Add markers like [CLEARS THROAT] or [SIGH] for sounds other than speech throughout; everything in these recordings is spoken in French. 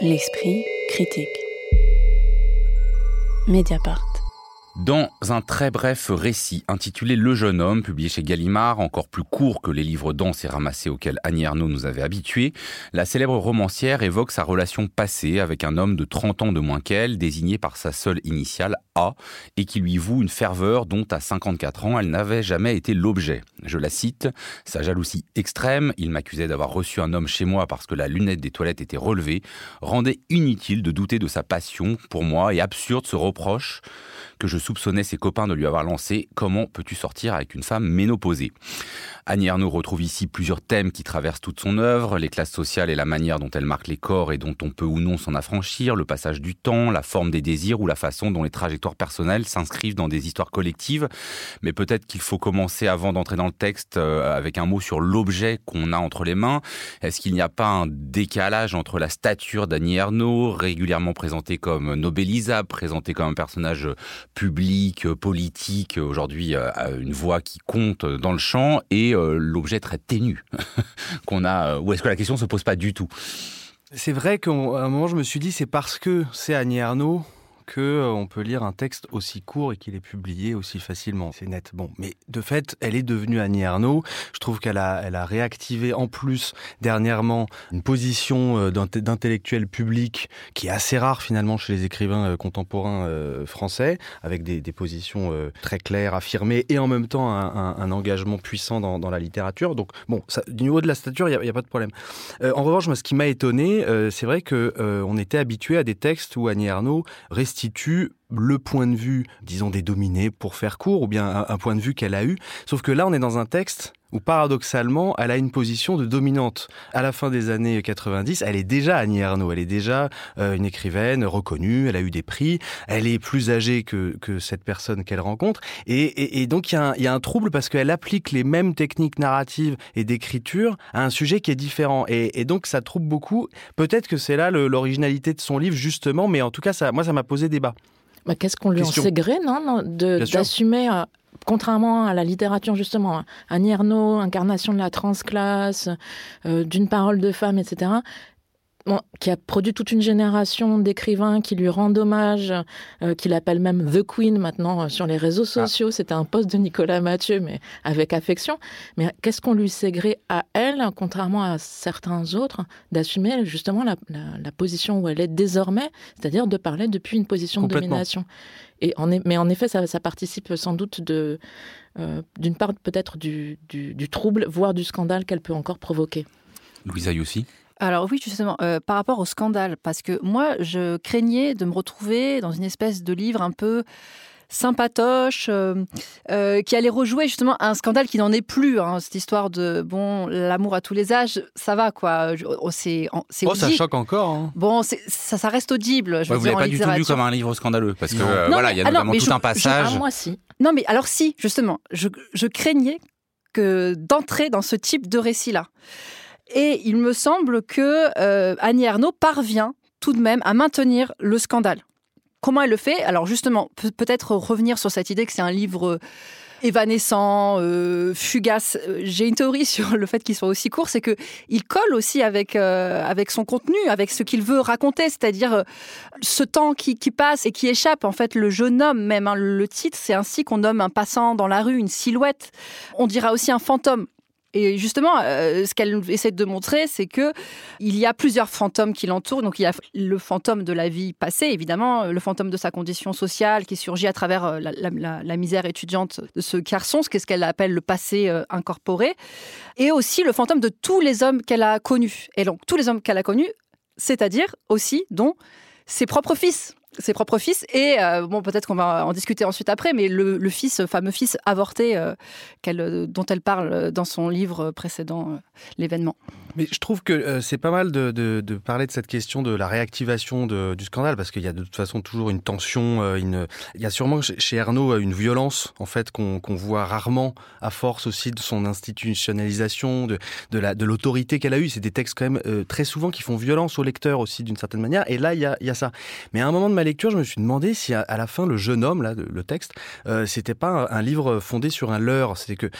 L'esprit critique. Mediapart. Dans un très bref récit intitulé Le jeune homme, publié chez Gallimard, encore plus court que les livres denses et ramassés auxquels Annie Ernaux nous avait habitués, la célèbre romancière évoque sa relation passée avec un homme de 30 ans de moins qu'elle, désigné par sa seule initiale Et qui lui voue une ferveur dont à 54 ans elle n'avait jamais été l'objet. Je la cite, Sa jalousie extrême, il m'accusait d'avoir reçu un homme chez moi parce que la lunette des toilettes était relevée, rendait inutile de douter de sa passion pour moi et absurde ce reproche que je soupçonnait ses copains de lui avoir lancé Comment peux-tu sortir avec une femme ménopausée? Annie Ernaux retrouve ici plusieurs thèmes qui traversent toute son œuvre les classes sociales et la manière dont elle marque les corps et dont on peut ou non s'en affranchir, le passage du temps, la forme des désirs ou la façon dont les trajectoires personnelles s'inscrivent dans des histoires collectives. Mais peut-être qu'il faut commencer avant d'entrer dans le texte euh, avec un mot sur l'objet qu'on a entre les mains. Est-ce qu'il n'y a pas un décalage entre la stature d'Annie Ernaux, régulièrement présentée comme nobélisable, présentée comme un personnage public, politique, aujourd'hui euh, une voix qui compte dans le champ, et euh, l'objet très ténu [LAUGHS] qu'on a. Ou est-ce que la question se pose pas du tout? C'est vrai qu'à un moment, je me suis dit, c'est parce que c'est Annie Ernaux que euh, on peut lire un texte aussi court et qu'il est publié aussi facilement. C'est net. Bon, mais de fait, elle est devenue Annie Ernaux. Je trouve qu'elle a, réactivé en plus dernièrement une position euh, d'intellectuel public qui est assez rare finalement chez les écrivains euh, contemporains français, avec des, positions très claires, affirmées et en même temps un, engagement puissant dans, la littérature. Donc bon, du niveau de la stature, il n'y a, pas de problème. en revanche, moi, ce qui m'a étonné, c'est vrai que on était habitué à des textes où Annie Ernaux restait constitue le point de vue, disons, des dominés, pour faire court, ou bien un, point de vue qu'elle a eu. Sauf que là, on est dans un texte où paradoxalement, elle a une position de dominante. À la fin des années 90, elle est déjà Annie Ernaux, elle est déjà euh, une écrivaine reconnue, elle a eu des prix, elle est plus âgée que, que cette personne qu'elle rencontre, et, et, donc il y, y, a un trouble parce qu'elle applique les mêmes techniques narratives et d'écriture à un sujet qui est différent, et, et donc ça trouble beaucoup. Peut-être que c'est là l'originalité de son livre justement, mais en tout cas, ça, moi ça m'a posé débat. Bah, Qu'est-ce qu'on lui Question. en sait gré, non, d'assumer euh, contrairement à la littérature justement, Annie Ernaux, incarnation de la transclasse, euh, d'une parole de femme, etc., qui a produit toute une génération d'écrivains qui lui rendent hommage, euh, qui l'appellent même The Queen maintenant euh, sur les réseaux ah. sociaux. Ah. C'était un poste de Nicolas Mathieu, mais avec affection. Mais qu'est-ce qu'on lui sait gré à elle, contrairement à certains autres, d'assumer justement la, la, la, position où elle est désormais, c'est-à-dire de parler depuis une position de domination? Et en, mais en effet, ça, ça participe sans doute de, euh, d'une part peut-être du, du, du trouble, voire du scandale qu'elle peut encore provoquer. Louisa Yossi alors oui, justement, euh, par rapport au scandale, parce que moi, je craignais de me retrouver dans une espèce de livre un peu sympatoche, euh, euh, qui allait rejouer justement un scandale qui n'en est plus. Hein, cette histoire de bon, l'amour à tous les âges, ça va quoi. Oh, c'est, oh, ça choque encore. Hein. Bon, ça, ça reste audible. Je ouais, vous l'avez pas du tout lu comme un livre scandaleux, parce que euh, voilà, il y a notamment tout je, un passage. Je, ah, moi, si. Non, mais alors si, justement, je, je craignais que d'entrer dans ce type de récit-là. Et il me semble que euh, Annie Ernaux parvient tout de même à maintenir le scandale. Comment elle le fait? Alors justement, peut-être revenir sur cette idée que c'est un livre évanescent, euh, fugace. J'ai une théorie [LAUGHS] sur le fait qu'il soit aussi court, c'est que il colle aussi avec euh, avec son contenu, avec ce qu'il veut raconter, c'est-à-dire euh, ce temps qui, qui, passe et qui échappe. En fait, le jeune homme, même hein, le titre, c'est ainsi qu'on nomme un passant dans la rue, une silhouette. On dira aussi un fantôme. Et justement, euh, ce qu'elle essaie de montrer, c'est que il y a plusieurs fantômes qui l'entourent. Donc il y a le fantôme de la vie passée, évidemment, le fantôme de sa condition sociale qui surgit à travers euh, la, misère étudiante de ce garçon, ce qu'est-ce qu'elle appelle le passé euh, incorporé, et aussi le fantôme de tous les hommes qu'elle a connus. Et donc tous les hommes qu'elle a connus, c'est-à-dire aussi dont ses propres fils ses propres fils. Et euh, bon peut-être qu'on va en discuter ensuite après mais le, fils fameux fils avorté euh, dont elle parle dans son livre précédent euh, l'événement mais je trouve que euh, c'est pas mal de, parler de cette question de la réactivation du scandale parce qu'il y a de toute façon toujours une tension euh, il y a sûrement chez Ernaud une violence en fait qu'on qu voit rarement à force aussi de son institutionnalisation de, de la de l'autorité qu'elle a eue. C'est des textes quand même euh, très souvent qui font violence au lecteur aussi d'une certaine manière. Et là il y a, ça. Mais à un moment de ma lecture je me suis demandé si à, la fin le jeune homme le texte euh, c'était pas un, un livre fondé sur un leurre. C'était que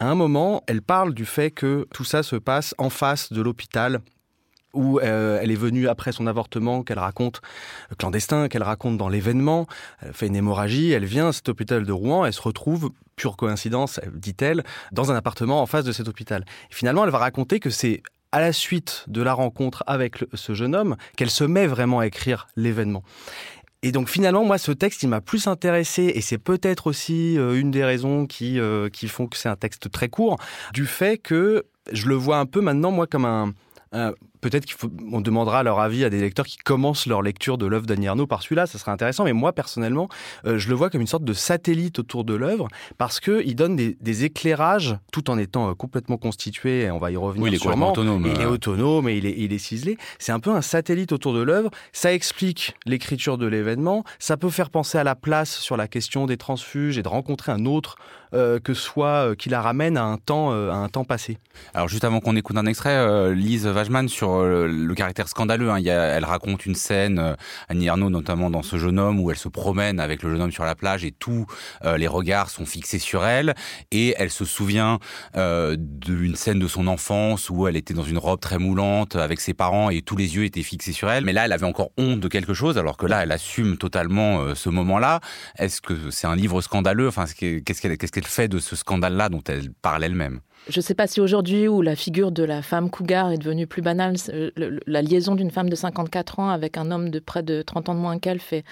à un moment, elle parle du fait que tout ça se passe en face de l'hôpital où euh, elle est venue après son avortement, qu'elle raconte euh, clandestin, qu'elle raconte dans l'événement, elle fait une hémorragie, elle vient à cet hôpital de Rouen, elle se retrouve, pure coïncidence, dit-elle, dans un appartement en face de cet hôpital. Et finalement, elle va raconter que c'est à la suite de la rencontre avec ce jeune homme qu'elle se met vraiment à écrire l'événement. Et donc finalement, moi, ce texte, il m'a plus intéressé, et c'est peut-être aussi euh, une des raisons qui, qui font que c'est un texte très court, du fait que je le vois un peu maintenant, moi, comme un peut-être qu'on demandera leur avis à des lecteurs qui commencent leur lecture de l'œuvre d'Annie Arnaud par celui-là, ça serait intéressant. Mais moi, personnellement, euh, je le vois comme une sorte de satellite autour de l'œuvre parce qu'il donne des, éclairages tout en étant euh, complètement constitué. Et on va y revenir oui, il est sûrement. autonome. Il est autonome et il est, il est ciselé. C'est un peu un satellite autour de l'œuvre. Ça explique l'écriture de l'événement. Ça peut faire penser à la place sur la question des transfuges et de rencontrer un autre euh, que soit qui la ramène à un temps, à un temps passé. Alors juste avant qu'on écoute un extrait, Lise Wajman sur euh, le caractère scandaleux. Hein. Elle raconte une scène, euh, Annie Ernaux notamment dans ce jeune homme, où elle se promène avec le jeune homme sur la plage et tous euh, les regards sont fixés sur elle. Et elle se souvient d'une scène de son enfance où elle était dans une robe très moulante avec ses parents et tous les yeux étaient fixés sur elle. Mais là, elle avait encore honte de quelque chose, alors que là, elle assume totalement ce moment-là. Est-ce que c'est un livre scandaleux? Enfin, qu'est-ce qu'elle fait de ce scandale-là dont elle parle elle-même? Je ne sais pas si aujourd'hui où la figure de la femme cougar est devenue plus banale, la liaison d'une femme de 54 ans avec un homme de près de 30 ans de moins qu'elle fait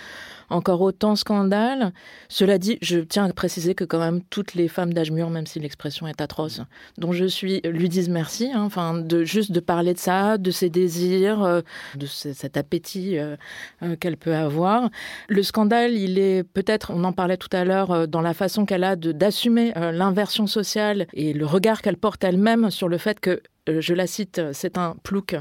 encore autant scandale. Cela dit, je tiens à préciser que quand même toutes les femmes d'âge mûr, même si l'expression est atroce, dont je suis, lui disent merci. Hein, enfin, de juste de parler de ça, de ses désirs, euh, de cet appétit euh, euh, qu'elle peut avoir. Le scandale, il est peut-être, on en parlait tout à l'heure, dans la façon qu'elle a d'assumer l'inversion sociale et le regard qu'elle porte elle-même sur le fait que je la cite, c'est un plouc,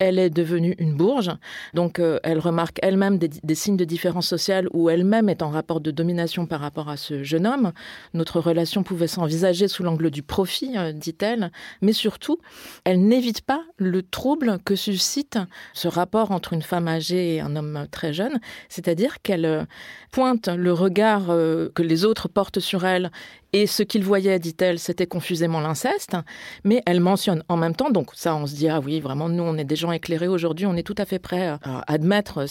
elle est devenue une bourge. Donc, euh, elle remarque elle-même des, signes de différence sociale où elle-même est en rapport de domination par rapport à ce jeune homme. Notre relation pouvait s'envisager sous l'angle du profit, euh, dit-elle. Mais surtout, elle n'évite pas le trouble que suscite ce rapport entre une femme âgée et un homme très jeune. C'est-à-dire qu'elle euh, pointe le regard que les autres portent sur elle et ce qu'ils voyaient, dit-elle, c'était confusément l'inceste, mais elle mentionne en même temps, donc ça on se dit, ah oui, vraiment, nous on est des gens éclairé aujourd'hui, on est tout à fait prêt à admettre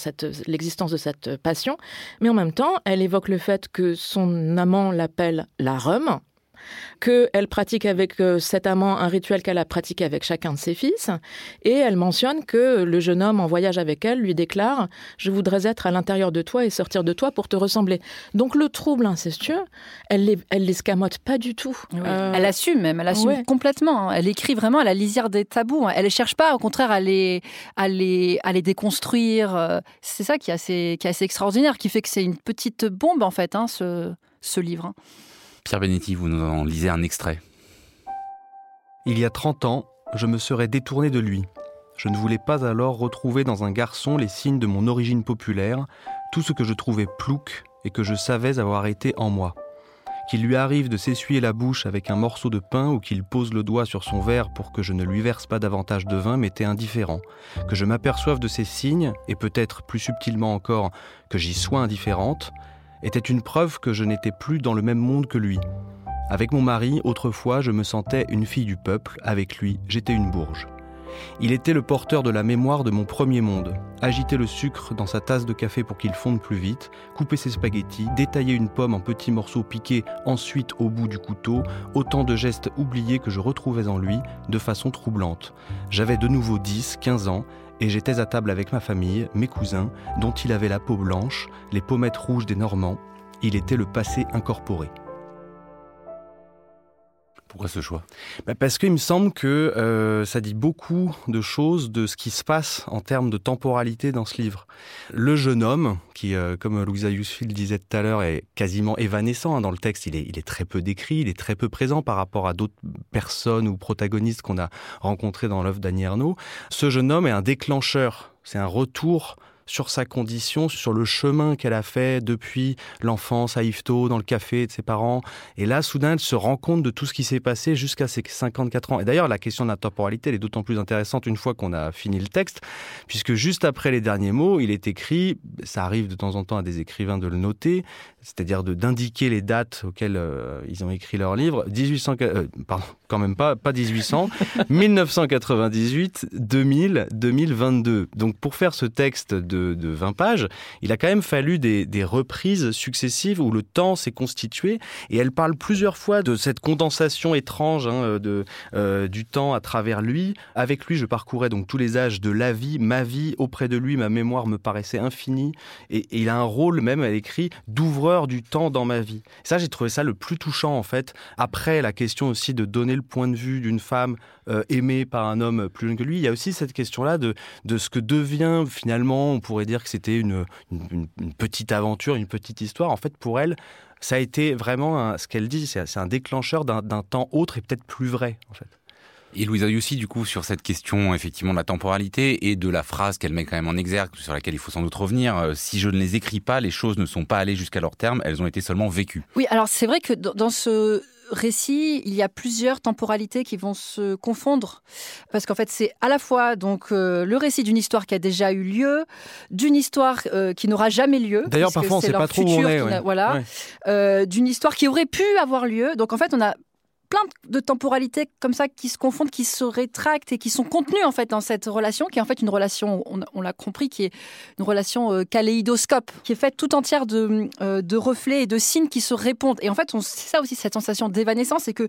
l'existence de cette passion. Mais en même temps, elle évoque le fait que son amant l'appelle la rhum, qu'elle pratique avec euh, cet amant un rituel qu'elle a pratiqué avec chacun de ses fils, et elle mentionne que le jeune homme en voyage avec elle lui déclare ⁇ Je voudrais être à l'intérieur de toi et sortir de toi pour te ressembler ⁇ Donc le trouble incestueux, elle l'escamote pas du tout. Euh, elle assume même, elle assume complètement. Hein. Elle écrit vraiment à la lisière des tabous. Hein. Elle ne cherche pas, au contraire, à les, à les, à les déconstruire. Euh, c'est ça qui est, assez, qui est assez extraordinaire, qui fait que c'est une petite bombe en fait, hein, ce, ce livre. Pierre Benetti, vous nous en lisez un extrait. Il y a 30 ans, je me serais détourné de lui. Je ne voulais pas alors retrouver dans un garçon les signes de mon origine populaire, tout ce que je trouvais plouc et que je savais avoir été en moi. Qu'il lui arrive de s'essuyer la bouche avec un morceau de pain ou qu'il pose le doigt sur son verre pour que je ne lui verse pas davantage de vin m'était indifférent. Que je m'aperçoive de ces signes, et peut-être plus subtilement encore que j'y sois indifférente, était une preuve que je n'étais plus dans le même monde que lui. Avec mon mari, autrefois, je me sentais une fille du peuple, avec lui, j'étais une bourge. Il était le porteur de la mémoire de mon premier monde. Agiter le sucre dans sa tasse de café pour qu'il fonde plus vite, couper ses spaghettis, détailler une pomme en petits morceaux piqués ensuite au bout du couteau, autant de gestes oubliés que je retrouvais en lui de façon troublante. J'avais de nouveau 10, 15 ans, et j'étais à table avec ma famille, mes cousins, dont il avait la peau blanche, les pommettes rouges des Normands. Il était le passé incorporé. Pourquoi ce choix? Bah, Parce qu'il me semble que euh, ça dit beaucoup de choses de ce qui se passe en termes de temporalité dans ce livre. Le jeune homme, qui, euh, comme Louisa Yousfil disait tout à l'heure, est quasiment évanescent hein, dans le texte, il est, il est très peu décrit, il est très peu présent par rapport à d'autres personnes ou protagonistes qu'on a rencontrés dans l'œuvre d'Annie Ernaux. Ce jeune homme est un déclencheur, c'est un retour sur sa condition, sur le chemin qu'elle a fait depuis l'enfance à Yvetot, dans le café de ses parents. Et là, soudain, elle se rend compte de tout ce qui s'est passé jusqu'à ses 54 ans. Et d'ailleurs, la question de la temporalité, elle est d'autant plus intéressante une fois qu'on a fini le texte, puisque juste après les derniers mots, il est écrit, ça arrive de temps en temps à des écrivains de le noter, c'est-à-dire de d'indiquer les dates auxquelles euh, ils ont écrit leur livre. 1800, euh, pardon, quand même pas, pas 1800, 1998, 2000, 2022. Donc pour faire ce texte de, de 20 pages, il a quand même fallu des, reprises successives où le temps s'est constitué et elle parle plusieurs fois de cette condensation étrange hein, de, euh, du temps à travers lui. Avec lui, je parcourais donc tous les âges de la vie, ma vie auprès de lui, ma mémoire me paraissait infinie et, et il a un rôle même, elle écrit, d'ouvreur du temps dans ma vie. Ça, j'ai trouvé ça le plus touchant en fait. Après la question aussi de donner le point de vue d'une femme euh, aimée par un homme plus jeune que lui, il y a aussi cette question-là de, de ce que devient finalement, on pourrait dire que c'était une, une, petite aventure, une petite histoire. En fait, pour elle, ça a été vraiment ce qu'elle dit, c'est un déclencheur d'un temps autre et peut-être plus vrai en fait. Et Louisa aussi, du coup, sur cette question effectivement de la temporalité et de la phrase qu'elle met quand même en exergue, sur laquelle il faut sans doute revenir, euh, si je ne les écris pas, les choses ne sont pas allées jusqu'à leur terme, elles ont été seulement vécues. Oui, alors c'est vrai que dans ce récit, il y a plusieurs temporalités qui vont se confondre parce qu'en fait, c'est à la fois donc euh, le récit d'une histoire qui a déjà eu lieu, d'une histoire euh, qui n'aura jamais lieu. D'ailleurs, parfois, on ne sait pas trop où on est. Voilà, d'une histoire qui aurait pu avoir lieu. Donc en fait, on a plein de temporalités comme ça qui se confondent, qui se rétractent et qui sont contenues en fait dans cette relation, qui est en fait une relation, on, l'a compris, qui est une relation euh, kaléidoscope, qui est faite tout entière de, euh, de reflets et de signes qui se répondent. Et en fait, c'est ça aussi cette sensation d'évanescence, c'est que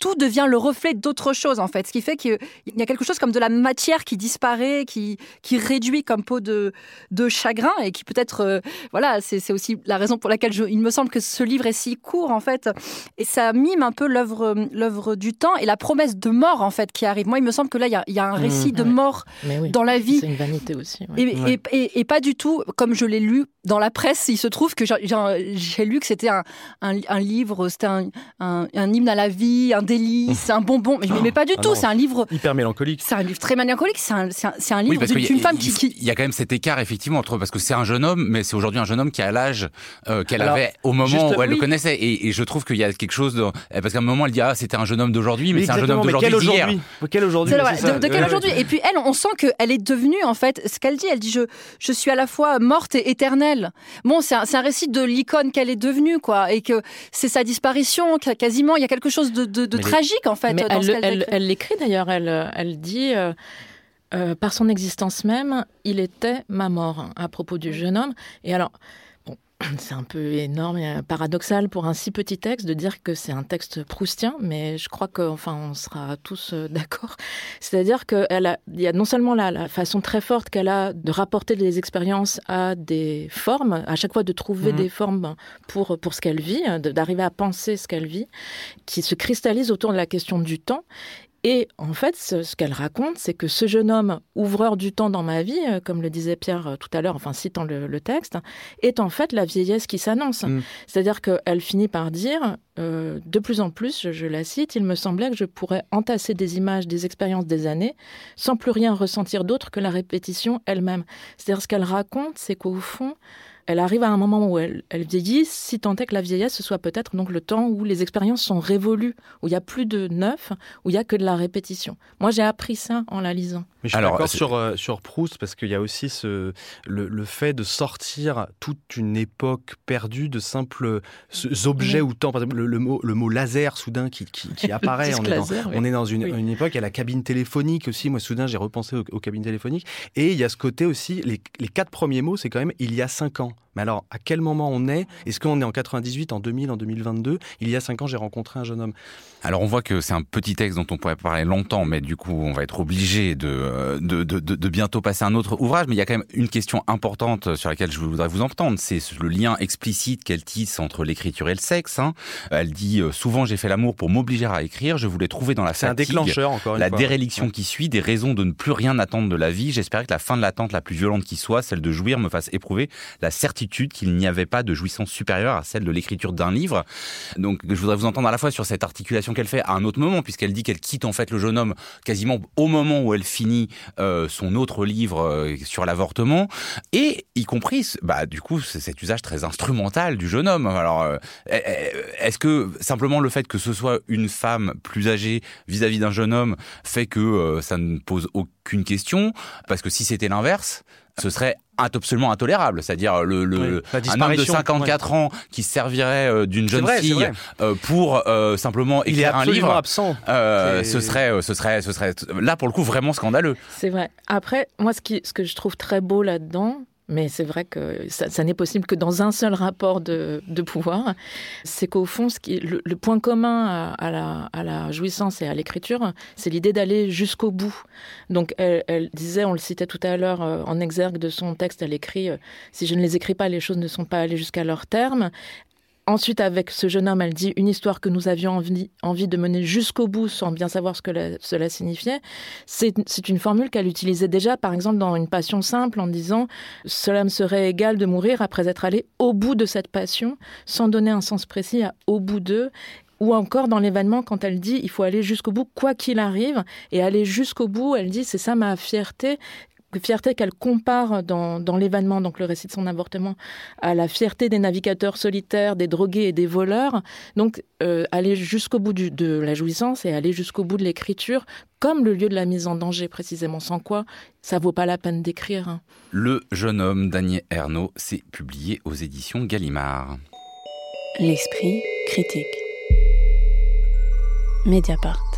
tout devient le reflet d'autre chose en fait, ce qui fait qu'il y a quelque chose comme de la matière qui disparaît, qui, qui réduit comme peau de, de chagrin et qui peut-être, euh, voilà, c'est aussi la raison pour laquelle il me semble que ce livre est si court en fait, et ça mime un peu l'œuvre l'œuvre du temps et la promesse de mort en fait qui arrive. Moi, il me semble que là, il y a, un mmh. récit de mort dans la vie. C'est une vanité aussi. Et, pas du tout, comme je l'ai lu dans la presse, il se trouve que j'ai lu que c'était un, un, livre, c'était un, un, hymne à la vie, un délice, [LAUGHS] un bonbon. Mais, mais pas du ah tout, c'est un livre... Hyper mélancolique. C'est un livre très mélancolique, c'est un, livre d'une femme qui, Il y a quand même cet écart, effectivement, entre... Parce que c'est un jeune homme, mais c'est aujourd'hui un jeune homme qui a l'âge euh, qu'elle avait au moment où elle le connaissait. Et, je trouve qu'il y a quelque chose de... Parce qu'à un moment, elle dit, c'était un jeune homme d'aujourd'hui, mais, c'est un jeune homme d'aujourd'hui d'hier. Quel aujourd'hui De, quel aujourd'hui Et puis elle, on sent qu'elle est devenue, en fait, ce qu'elle dit, elle dit, je, je suis à la fois morte et éternelle. Bon, c'est un, un, récit de l'icône qu'elle est devenue, quoi, et que c'est sa disparition, quasiment, il y a quelque chose de, de, tragique, en fait. Mais elle l'écrit d'ailleurs, elle, elle dit... Euh, euh, par son existence même, il était ma mort à propos du jeune homme. Et alors, [CLEARS THROAT] c'est un peu énorme et paradoxal pour un si petit texte de dire que c'est un texte proustien, mais je crois qu'enfin on sera tous euh, [LAUGHS] d'accord. C'est-à-dire qu'il y a non seulement la, la façon très forte qu'elle a de rapporter des expériences à des formes, à chaque fois de trouver mmh. des formes pour, pour ce qu'elle vit, d'arriver à penser ce qu'elle vit, qui se cristallise autour de la question du temps, et en fait, ce, qu'elle raconte, c'est que ce jeune homme, ouvreur du temps dans ma vie, euh, comme le disait Pierre euh, tout à l'heure, enfin citant le, texte, est en fait la vieillesse qui s'annonce. Mm. C'est-à-dire qu'elle finit par dire, euh, de plus en plus, je, la cite, il me semblait que je pourrais entasser des images, des expériences des années, sans plus rien ressentir d'autre que la répétition elle-même. C'est-à-dire ce qu'elle raconte, c'est qu'au fond, elle arrive à un moment où elle, elle vieillit, si tant est que la vieillesse, ce soit peut-être donc le temps où les expériences sont révolues, où il n'y a plus de neuf, où il n'y a que de la répétition. Moi, j'ai appris ça en la lisant. Mais je suis d'accord sur, euh, sur Proust, parce qu'il y a aussi ce, le, le, fait de sortir toute une époque perdue de simples objets ou temps. Par exemple, le, mot, le mot laser, soudain, qui, qui, [LAUGHS] apparaît. on, est dans, on est dans une, une, époque, il y a la cabine téléphonique aussi. Moi, soudain, j'ai repensé aux, cabines téléphoniques. Et il y a ce côté aussi, les, les quatre premiers mots, c'est quand même il y a cinq ans. Mais alors, à quel moment on est? Est-ce qu'on est en 98, en 2000, en 2022 Il y a cinq ans, j'ai rencontré un jeune homme. Alors, on voit que c'est un petit texte dont on pourrait parler longtemps, mais du coup, on va être obligé de, de, de, de, bientôt passer à un autre ouvrage. Mais il y a quand même une question importante sur laquelle je voudrais vous entendre. C'est le lien explicite qu'elle tisse entre l'écriture et le sexe. Hein. Elle dit euh, souvent j'ai fait l'amour pour m'obliger à écrire. Je voulais trouver dans la fatigue, un déclencheur, encore la déréliction qui suit, des raisons de ne plus rien attendre de la vie. J'espérais que la fin de l'attente la plus violente qui soit, celle de jouir, me fasse éprouver la certitude qu'il n'y avait pas de jouissance supérieure à celle de l'écriture d'un livre. Donc je voudrais vous entendre à la fois sur cette articulation qu'elle fait à un autre moment, puisqu'elle dit qu'elle quitte en fait le jeune homme quasiment au moment où elle finit euh, son autre livre euh, sur l'avortement, et y compris, bah, du coup, cet usage très instrumental du jeune homme. Alors, euh, est-ce que simplement le fait que ce soit une femme plus âgée vis-à-vis d'un jeune homme fait que ça ne pose aucune question? Parce que si c'était l'inverse, ce serait absolument intolérable, c'est-à-dire le, le un homme de 54 ans qui servirait euh, d'une jeune fille euh, pour euh, simplement écrire un livre absent. ce serait ce serait ce serait là pour le coup vraiment scandaleux. C'est vrai. Après moi ce qui ce que je trouve très beau là-dedans mais c'est vrai que ça, n'est possible que dans un seul rapport de, pouvoir. C'est qu'au fond, le, point commun à, la, jouissance et à l'écriture, c'est l'idée d'aller jusqu'au bout. Donc, elle, disait, on le citait tout à l'heure euh, en exergue de son texte, elle écrit euh, Si je ne les écris pas, les choses ne sont pas allées jusqu'à leur terme. Ensuite, avec ce jeune homme, elle dit une histoire que nous avions envie, envie de mener jusqu'au bout sans bien savoir ce que cela signifiait. C'est une formule qu'elle utilisait déjà, par exemple, dans Une passion simple, en disant Cela me serait égal de mourir après être allé au bout de cette passion, sans donner un sens précis à au bout d'eux. Ou encore dans l'événement, quand elle dit il faut aller jusqu'au bout, quoi qu'il arrive, et aller jusqu'au bout, elle dit c'est ça ma fierté, fierté qu'elle compare dans, dans l'événement, donc le récit de son avortement, à la fierté des navigateurs solitaires, des drogués et des voleurs. Donc euh, aller jusqu'au bout du, de la jouissance et aller jusqu'au bout de l'écriture, comme le lieu de la mise en danger précisément, sans quoi ça vaut pas la peine d'écrire. Hein. Le jeune homme Daniel Ernaud s'est publié aux éditions Gallimard. L'esprit critique. Mediapart.